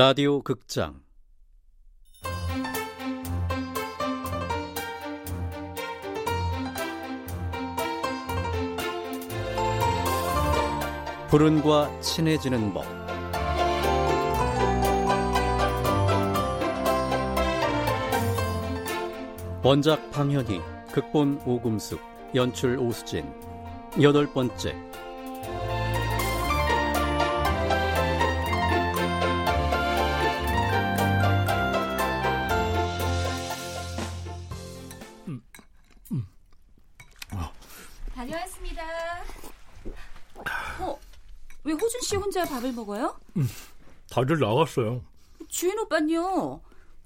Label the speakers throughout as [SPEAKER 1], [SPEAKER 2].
[SPEAKER 1] 라디오 극장. 푸른과 친해지는 법. 원작 방현희 극본 오금숙 연출 오수진. 여덟 번째
[SPEAKER 2] 씨 혼자 밥을 먹어요?
[SPEAKER 3] 다들 나갔어요.
[SPEAKER 2] 주인 오빠는요.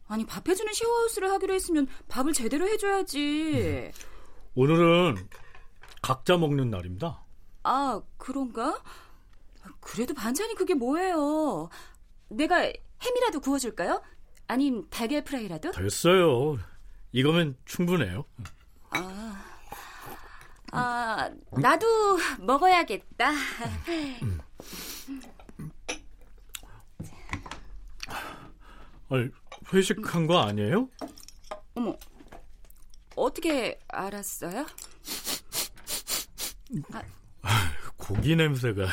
[SPEAKER 2] 아니 밥 해주는 쉐어하우스를 하기로 했으면 밥을 제대로 해줘야지.
[SPEAKER 3] 오늘은 각자 먹는 날입니다.
[SPEAKER 2] 아 그런가? 그래도 반찬이 그게 뭐예요? 내가 햄이라도 구워줄까요? 아님 달걀 프라이라도?
[SPEAKER 3] 됐어요. 이거면 충분해요.
[SPEAKER 2] 아, 아 나도 먹어야겠다.
[SPEAKER 3] 아니, 회식한 거 아니에요?
[SPEAKER 2] 어머, 어떻게 알았어요?
[SPEAKER 3] 고기 냄새가.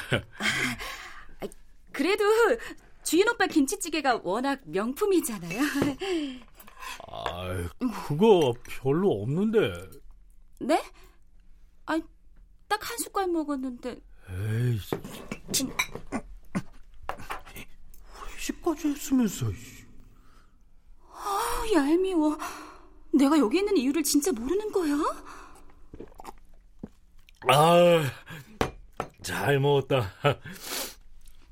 [SPEAKER 2] 그래도 주인 오빠 김치찌개가 워낙 명품이잖아요.
[SPEAKER 3] 아, 그거 별로 없는데.
[SPEAKER 2] 네? 아니, 딱한 숟갈 먹었는데.
[SPEAKER 3] 에이, 회식 까지 했으면서.
[SPEAKER 2] 아, 얄미워. 내가 여기 있는 이유를 진짜 모르는 거야?
[SPEAKER 3] 아, 잘 먹었다.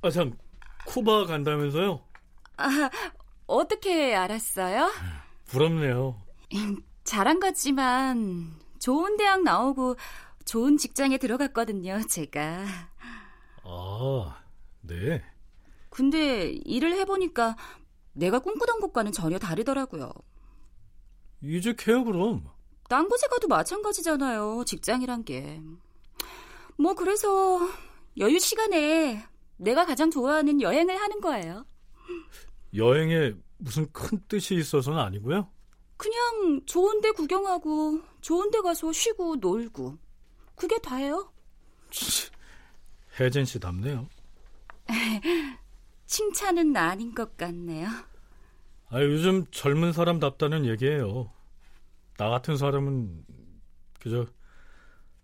[SPEAKER 3] 아, 참, 쿠바 간다면서요?
[SPEAKER 2] 아, 어떻게 알았어요?
[SPEAKER 3] 부럽네요.
[SPEAKER 2] 잘한 거지만 좋은 대학 나오고 좋은 직장에 들어갔거든요, 제가.
[SPEAKER 3] 아, 네.
[SPEAKER 2] 근데 일을 해보니까 내가 꿈꾸던 것과는 전혀 다르더라고요.
[SPEAKER 3] 이직해요, 그럼.
[SPEAKER 2] 딴 곳에 가도 마찬가지잖아요, 직장이란 게. 뭐, 그래서 여유 시간에 내가 가장 좋아하는 여행을 하는 거예요.
[SPEAKER 3] 여행에 무슨 큰 뜻이 있어서는 아니고요.
[SPEAKER 2] 그냥 좋은 데 구경하고 좋은 데 가서 쉬고 놀고. 그게 다예요.
[SPEAKER 3] 혜진 씨 답네요.
[SPEAKER 2] 칭찬은 아닌 것 같네요.
[SPEAKER 3] 아, 요즘 젊은 사람답다는 얘기예요. 나 같은 사람은 그저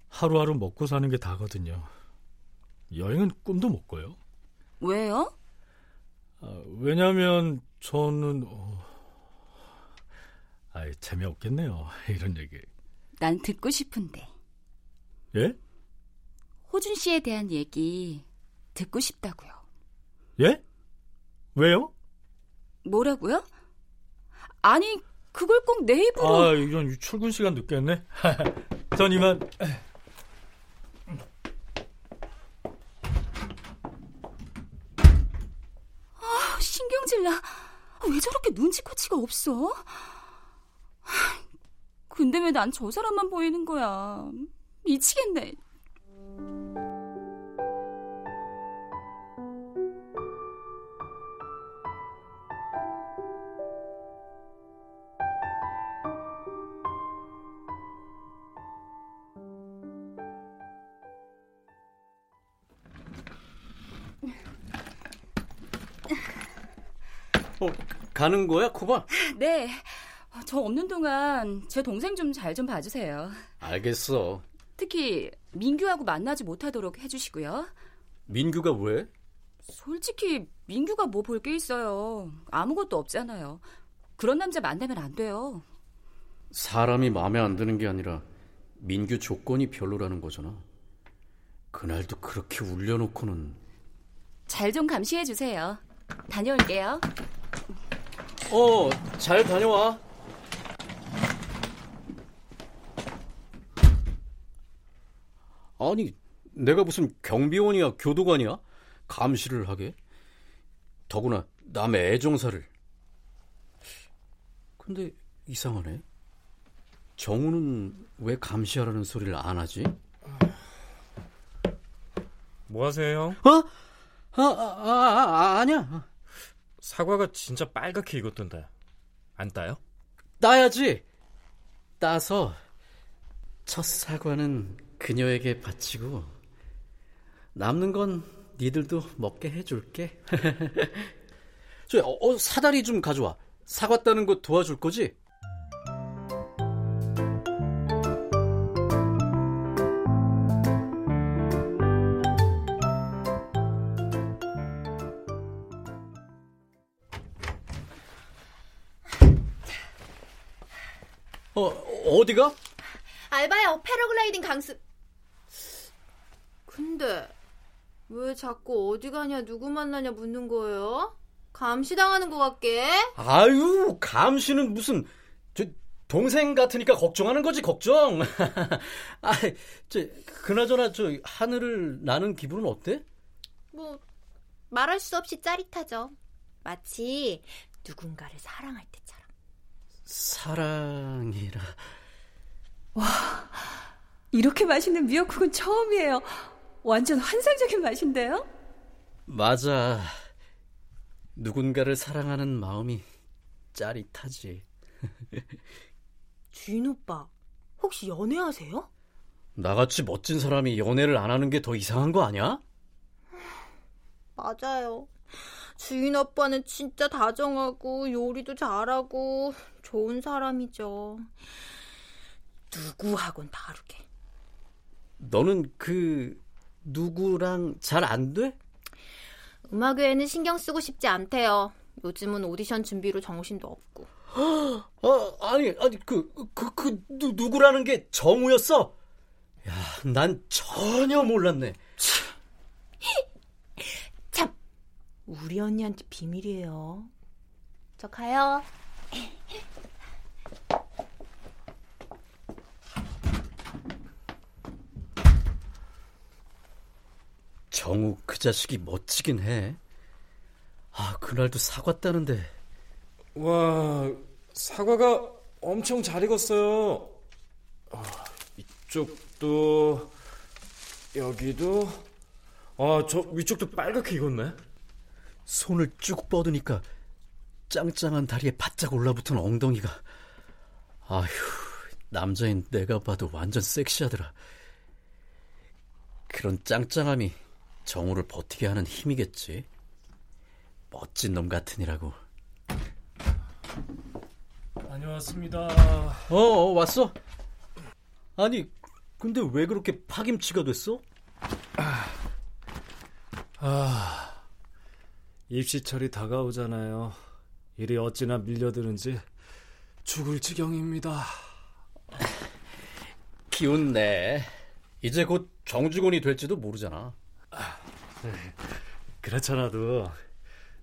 [SPEAKER 3] 하루하루 먹고 사는 게 다거든요. 여행은 꿈도 못 꿔요.
[SPEAKER 2] 왜요?
[SPEAKER 3] 아, 왜냐하면 저는 어... 아, 재미없겠네요. 이런 얘기.
[SPEAKER 2] 난 듣고 싶은데.
[SPEAKER 3] 예?
[SPEAKER 2] 호준 씨에 대한 얘기 듣고 싶다고요.
[SPEAKER 3] 예? 왜요?
[SPEAKER 2] 뭐라고요? 아니, 그걸 꼭 내 입으로.
[SPEAKER 3] 아, 이런 출근 시간 늦겠네. 전 이만.
[SPEAKER 2] 아, 신경질 나. 왜 저렇게 눈치코치가 없어? 근데 왜 난 저 사람만 보이는 거야? 미치겠네.
[SPEAKER 1] 가는 거야, 쿠바?
[SPEAKER 2] 네. 저 없는 동안 제 동생 좀잘좀 봐주세요.
[SPEAKER 1] 알겠어.
[SPEAKER 2] 특히 민규하고 만나지 못하도록 해주시고요.
[SPEAKER 1] 민규가 왜?
[SPEAKER 2] 솔직히 민규가 뭐 볼 게 있어요. 아무것도 없잖아요. 그런 남자 만나면 안 돼요.
[SPEAKER 1] 사람이 마음에 안 드는 게 아니라 민규 조건이 별로라는 거잖아. 그날도 그렇게 울려놓고는
[SPEAKER 2] 잘 좀 감시해 주세요. 다녀올게요.
[SPEAKER 1] 어, 잘 다녀와. 아니, 내가 무슨 경비원이야, 교도관이야? 감시를 하게? 더구나 남의 애정사를. 근데 이상하네. 정우는 왜 감시하라는 소리를 안 하지?
[SPEAKER 4] 뭐 하세요?
[SPEAKER 1] 어? 아, 아, 아, 아 아니야.
[SPEAKER 4] 사과가 진짜 빨갛게 익었던데. 안 따요?
[SPEAKER 1] 따야지. 따서 첫 사과는 그녀에게 바치고 남는 건 니들도 먹게 해줄게. 저 어, 어, 사다리 좀 가져와. 사과 따는 거 도와줄 거지? 어, 어디가?
[SPEAKER 5] 알바요. 패러글라이딩 강습. 근데 왜 자꾸 어디 가냐 누구 만나냐 묻는 거예요? 감시당하는 것 같게?
[SPEAKER 1] 아유, 감시는 무슨 저 동생 같으니까 걱정하는 거지 걱정. 아, 저 그나저나 저 하늘을 나는 기분은 어때?
[SPEAKER 5] 뭐 말할 수 없이 짜릿하죠. 마치 누군가를 사랑할 때처럼.
[SPEAKER 1] 사랑이라.
[SPEAKER 2] 와, 이렇게 맛있는 미역국은 처음이에요. 완전 환상적인 맛인데요?
[SPEAKER 1] 맞아. 누군가를 사랑하는 마음이 짜릿하지.
[SPEAKER 5] 주인 오빠, 혹시 연애하세요?
[SPEAKER 1] 나같이 멋진 사람이 연애를 안 하는 게 더 이상한 거 아니야?
[SPEAKER 5] 맞아요. 주인 오빠는 진짜 다정하고 요리도 잘하고 좋은 사람이죠. 누구하곤 다르게.
[SPEAKER 1] 너는 그 누구랑 잘 안 돼?
[SPEAKER 5] 음악 외에는 신경 쓰고 싶지 않대요. 요즘은 오디션 준비로 정신도 없고.
[SPEAKER 1] 어, 아니, 아니, 그, 그, 그, 누, 누구라는 게 정우였어? 야, 난 전혀 몰랐네.
[SPEAKER 5] 참, 우리 언니한테 비밀이에요. 저 가요.
[SPEAKER 1] 정우 그 자식이 멋지긴 해. 아, 그날도 사과 따는데.
[SPEAKER 4] 와, 사과가 엄청 잘 익었어요. 아, 이쪽도, 여기도, 아, 저 위쪽도 빨갛게 익었네.
[SPEAKER 1] 손을 쭉 뻗으니까 짱짱한 다리에 바짝 올라붙은 엉덩이가. 아휴, 남자인 내가 봐도 완전 섹시하더라. 그런 짱짱함이 정우를 버티게 하는 힘이겠지. 멋진 놈 같으니라고.
[SPEAKER 4] 다녀왔습니다.
[SPEAKER 1] 어, 어, 왔어? 아니, 근데 왜 그렇게 파김치가 됐어?
[SPEAKER 4] 아, 입시철이 다가오잖아요. 일이 어찌나 밀려드는지 죽을 지경입니다.
[SPEAKER 1] 기운 내. 이제 곧 정직원이 될지도 모르잖아.
[SPEAKER 4] 그렇잖아도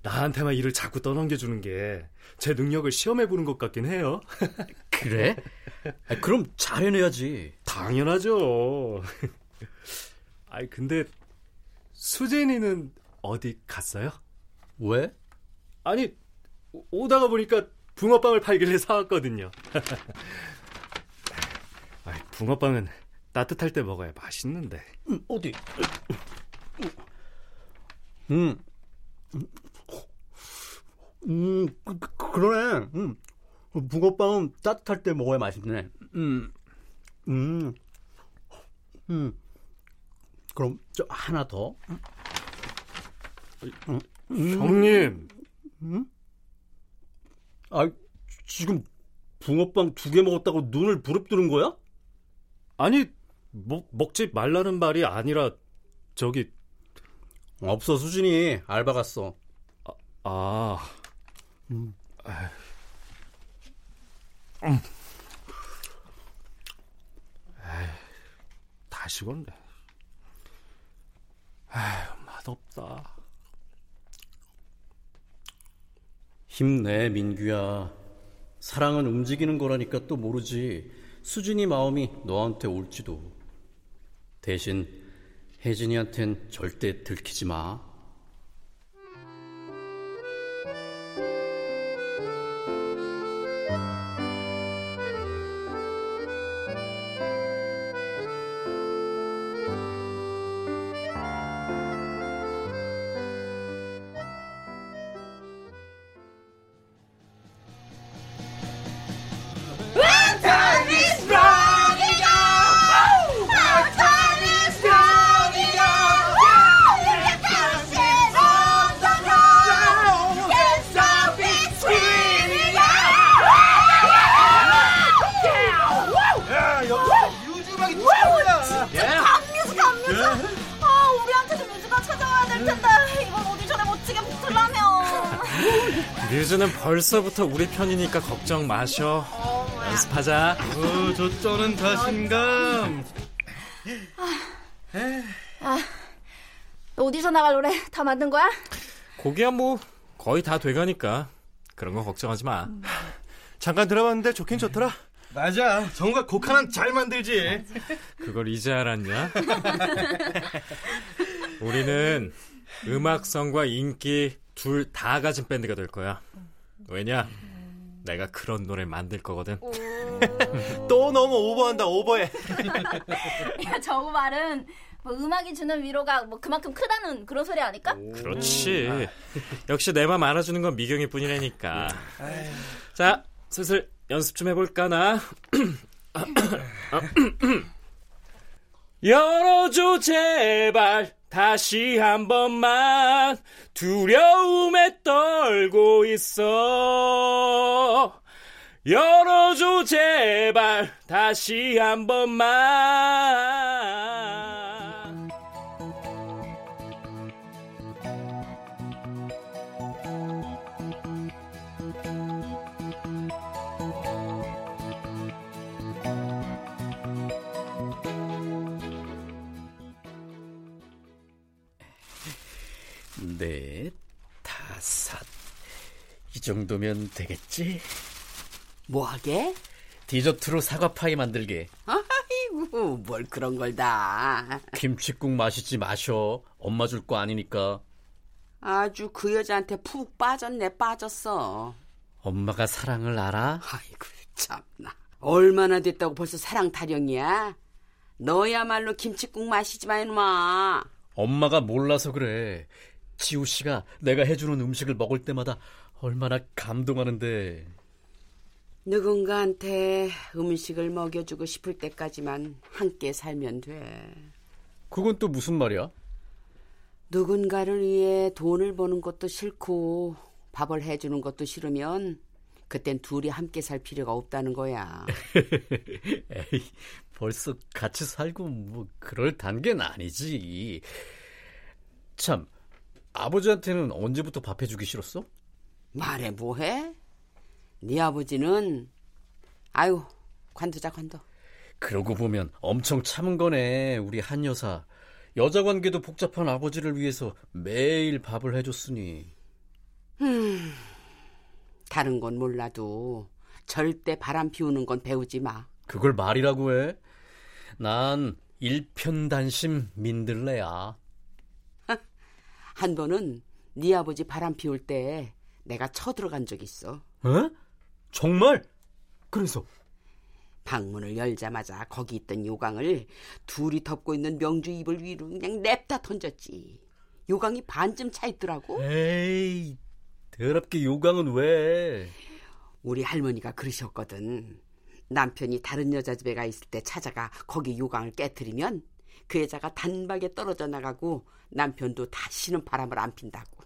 [SPEAKER 4] 나한테만 일을 자꾸 떠넘겨주는 게 제 능력을 시험해보는 것 같긴 해요.
[SPEAKER 1] 그래? 아, 그럼 잘 해내야지.
[SPEAKER 4] 당연하죠. 아이 근데 수진이는 어디 갔어요?
[SPEAKER 1] 왜?
[SPEAKER 4] 아니 오다가 보니까 붕어빵을 팔길래 사왔거든요. 붕어빵은 따뜻할 때 먹어야 맛있는데.
[SPEAKER 1] 음, 어디? 음, 음, 그, 그, 그러네. 음, 붕어빵은 따뜻할 때 먹어야 맛있네. 음, 음, 음. 그럼 저 하나 더.
[SPEAKER 4] 음, 형님.
[SPEAKER 1] 음? 아, 지금 붕어빵 두 개 먹었다고 눈을 부릅뜨는 거야?
[SPEAKER 4] 아니, 먹, 먹지 말라는 말이 아니라 저기
[SPEAKER 1] 없어 수진이 알바 갔어.
[SPEAKER 4] 아, 아.
[SPEAKER 1] 음.
[SPEAKER 4] 음. 에이, 다 식었네. 에휴, 맛없다.
[SPEAKER 1] 힘내 민규야. 사랑은 움직이는 거라니까 또 모르지. 수진이 마음이 너한테 올지도. 대신 혜진이한텐 절대 들키지 마.
[SPEAKER 4] 될 텐데 이번 오디션에 멋지게 붙으려면. 뮤즈는 벌써부터 우리 편이니까 걱정 마셔. 어, 연습하자.
[SPEAKER 6] 어, 저 쩌는 자신감.
[SPEAKER 7] 아, 아. 어디서 나갈 노래 다 만든 거야?
[SPEAKER 4] 고기야 뭐. 거의 다 돼가니까. 그런 거 걱정하지 마. 음.
[SPEAKER 6] 잠깐 들어봤는데 좋긴 좋더라. 음. 맞아. 정과 곡하는 잘 만들지.
[SPEAKER 4] 그걸 이제 알았냐? 우리는 음악성과 인기 둘 다 가진 밴드가 될 거야. 왜냐? 내가 그런 노래 만들 거거든.
[SPEAKER 6] 또 너무 오버한다, 오버해.
[SPEAKER 7] 야, 저거 말은 뭐 음악이 주는 위로가 뭐 그만큼 크다는 그런 소리 아닐까?
[SPEAKER 4] 그렇지. 역시 내 맘 알아주는 건 미경이 뿐이라니까. 자, 슬슬 연습 좀 해볼까, 나? 열어줘, 제발. 다시 한 번만 두려움에 떨고 있어. 열어줘, 제발. 다시 한 번만.
[SPEAKER 1] 정도면 되겠지?
[SPEAKER 8] 뭐하게?
[SPEAKER 1] 디저트로 사과파이 만들게.
[SPEAKER 8] 아이고 뭘 그런 걸 다.
[SPEAKER 1] 김치국 마시지 마셔. 엄마 줄 거 아니니까.
[SPEAKER 8] 아주 그 여자한테 푹 빠졌네 빠졌어.
[SPEAKER 1] 엄마가 사랑을 알아?
[SPEAKER 8] 아이고 참나. 얼마나 됐다고 벌써 사랑 타령이야? 너야말로 김치국 마시지 마 이놈아.
[SPEAKER 1] 엄마가 몰라서 그래. 지우 씨가 내가 해주는 음식을 먹을 때마다 얼마나 감동하는데.
[SPEAKER 8] 누군가한테 음식을 먹여주고 싶을 때까지만 함께 살면 돼.
[SPEAKER 1] 그건 또 무슨 말이야?
[SPEAKER 8] 누군가를 위해 돈을 버는 것도 싫고 밥을 해주는 것도 싫으면 그땐 둘이 함께 살 필요가 없다는 거야.
[SPEAKER 1] 에이, 벌써 같이 살고 뭐 그럴 단계는 아니지. 참, 아버지한테는 언제부터 밥 해주기 싫었어?
[SPEAKER 8] 말해 뭐해? 네 아버지는 아유 관두자 관둬.
[SPEAKER 1] 그러고 보면 엄청 참은 거네, 우리 한 여사. 여자 관계도 복잡한 아버지를 위해서 매일 밥을 해줬으니.
[SPEAKER 8] 다른 건 몰라도 절대 바람 피우는 건 배우지 마.
[SPEAKER 1] 그걸 말이라고 해? 난 일편단심 민들레야.
[SPEAKER 8] 한 번은 네 아버지 바람 피울 때 내가 쳐들어간 적 있어.
[SPEAKER 1] 어? 정말? 그래서
[SPEAKER 8] 방문을 열자마자 거기 있던 요강을 둘이 덮고 있는 명주 이불 위로 그냥 냅다 던졌지. 요강이 반쯤 차 있더라고.
[SPEAKER 1] 에이, 더럽게 요강은 왜?
[SPEAKER 8] 우리 할머니가 그러셨거든. 남편이 다른 여자 집에 가 있을 때 찾아가 거기 요강을 깨뜨리면 그 여자가 단박에 떨어져 나가고 남편도 다시는 바람을 안 핀다고.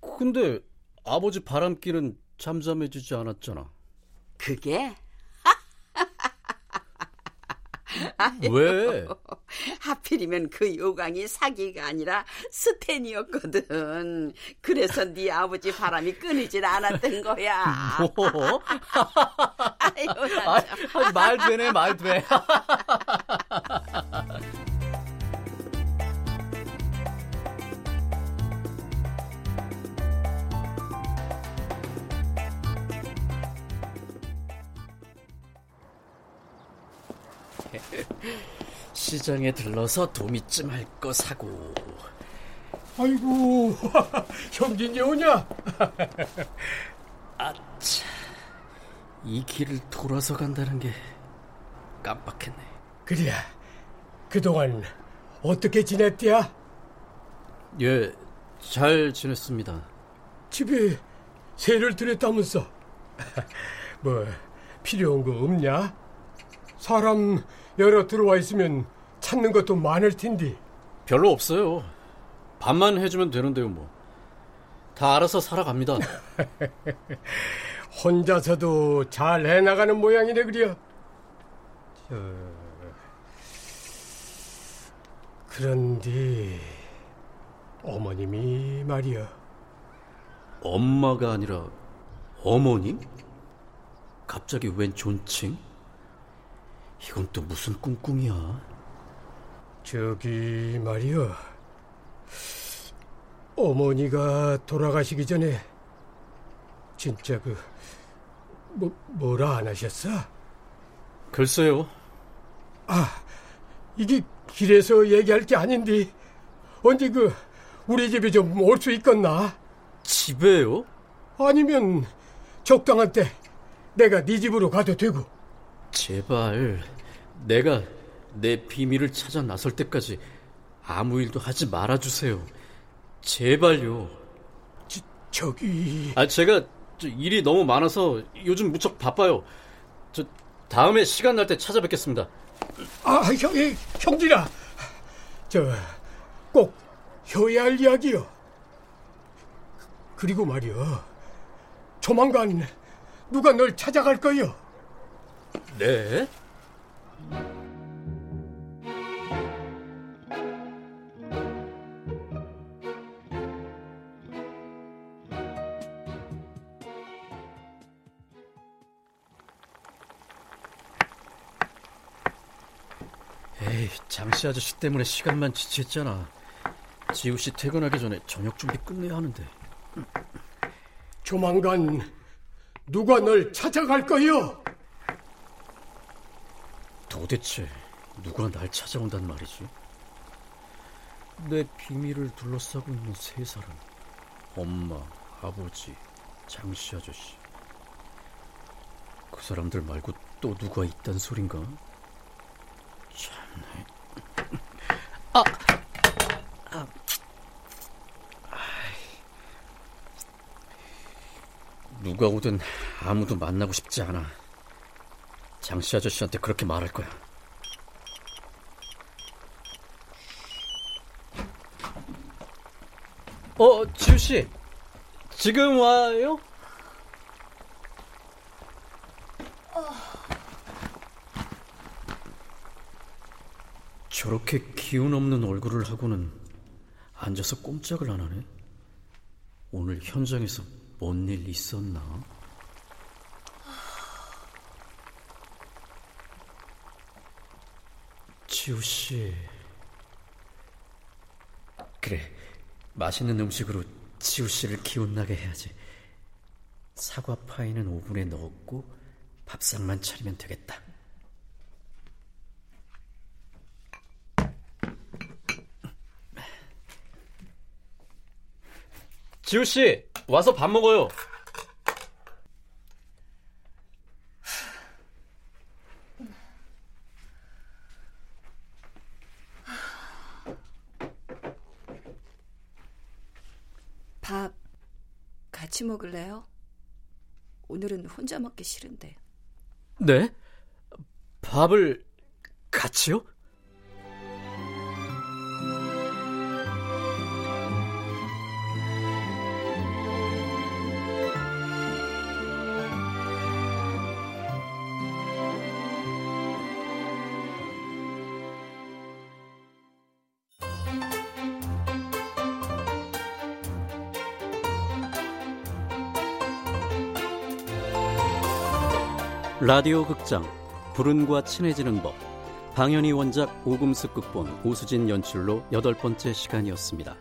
[SPEAKER 1] 근데 아버지 바람길은 잠잠해지지 않았잖아.
[SPEAKER 8] 그게
[SPEAKER 1] 왜?
[SPEAKER 8] 하필이면 그 요강이 사기가 아니라 스탠이었거든. 그래서 네 아버지 바람이 끊이질 않았던 거야.
[SPEAKER 1] 뭐?
[SPEAKER 8] 참.
[SPEAKER 1] 아, 말 되네, 말 돼. 시장에 들러서 도미쯤 할거 사고
[SPEAKER 9] 아이고, 형진이 오냐?
[SPEAKER 1] 아차 이 길을 돌아서 간다는 게 깜빡했네
[SPEAKER 9] 그래, 그동안 어떻게 지냈디야?
[SPEAKER 1] 예, 잘 지냈습니다
[SPEAKER 9] 집에 새를 들였다면서? 뭐, 필요한 거 없냐? 사람 여러 들어와 있으면 찾는 것도 많을 텐데.
[SPEAKER 1] 별로 없어요 밥만 해주면 되는데요 뭐 다 알아서 살아갑니다
[SPEAKER 9] 혼자서도 잘 해나가는 모양이네, 그려. 저... 그런데 어머님이 말이야.
[SPEAKER 1] 엄마가 아니라 어머니? 갑자기 웬 존칭? 이건 또 무슨 꿍꿍이야?
[SPEAKER 9] 저기 말이여. 어머니가 돌아가시기 전에 진짜 그 뭐, 뭐라 안 하셨어?
[SPEAKER 1] 글쎄요.
[SPEAKER 9] 아, 이게 길에서 얘기할 게 아닌데 언제 그 우리 집에 좀 올 수 있겠나?
[SPEAKER 1] 집에요?
[SPEAKER 9] 아니면 적당한 때 내가 네 집으로 가도 되고.
[SPEAKER 1] 제발 내가 내 비밀을 찾아 나설 때까지 아무 일도 하지 말아주세요. 제발요.
[SPEAKER 9] 저, 저기...
[SPEAKER 1] 아, 제가 일이 너무 많아서 요즘 무척 바빠요. 저 다음에 시간 날 때 찾아뵙겠습니다.
[SPEAKER 9] 아, 형, 형들아. 저, 꼭 해야 할 이야기요. 그리고 말이요. 조만간 누가 널 찾아갈 거요.
[SPEAKER 1] 네? 장씨 아저씨 때문에 시간만 지체했잖아. 지우 씨 퇴근하기 전에 저녁 준비 끝내야 하는데.
[SPEAKER 9] 조만간 누가 널 찾아갈 거요.
[SPEAKER 1] 도대체 누가 날 찾아온단 말이지? 내 비밀을 둘러싸고 있는 세 사람. 엄마, 아버지, 장씨 아저씨. 그 사람들 말고 또 누가 있단 소린가? 아! 아. 누가 오든 아무도 만나고 싶지 않아. 장씨 아저씨한테 그렇게 말할 거야. 어, 지우 씨. 지금 와요? 저렇게 기운 없는 얼굴을 하고는 앉아서 꼼짝을 안 하네. 오늘 현장에서 뭔 일 있었나? 지우 씨. 그래, 맛있는 음식으로 지우 씨를 기운나게 해야지. 사과 파이는 오븐에 넣었고 밥상만 차리면 되겠다. 지우 씨, 와서 밥 먹어요.
[SPEAKER 2] 밥 같이 먹을래요? 오늘은 혼자 먹기 싫은데.
[SPEAKER 1] 네? 밥을 같이요? 라디오 극장 불운과 친해지는 법 방현희 원작 오금숙 극본 오수진 연출로 여덟 번째 시간이었습니다.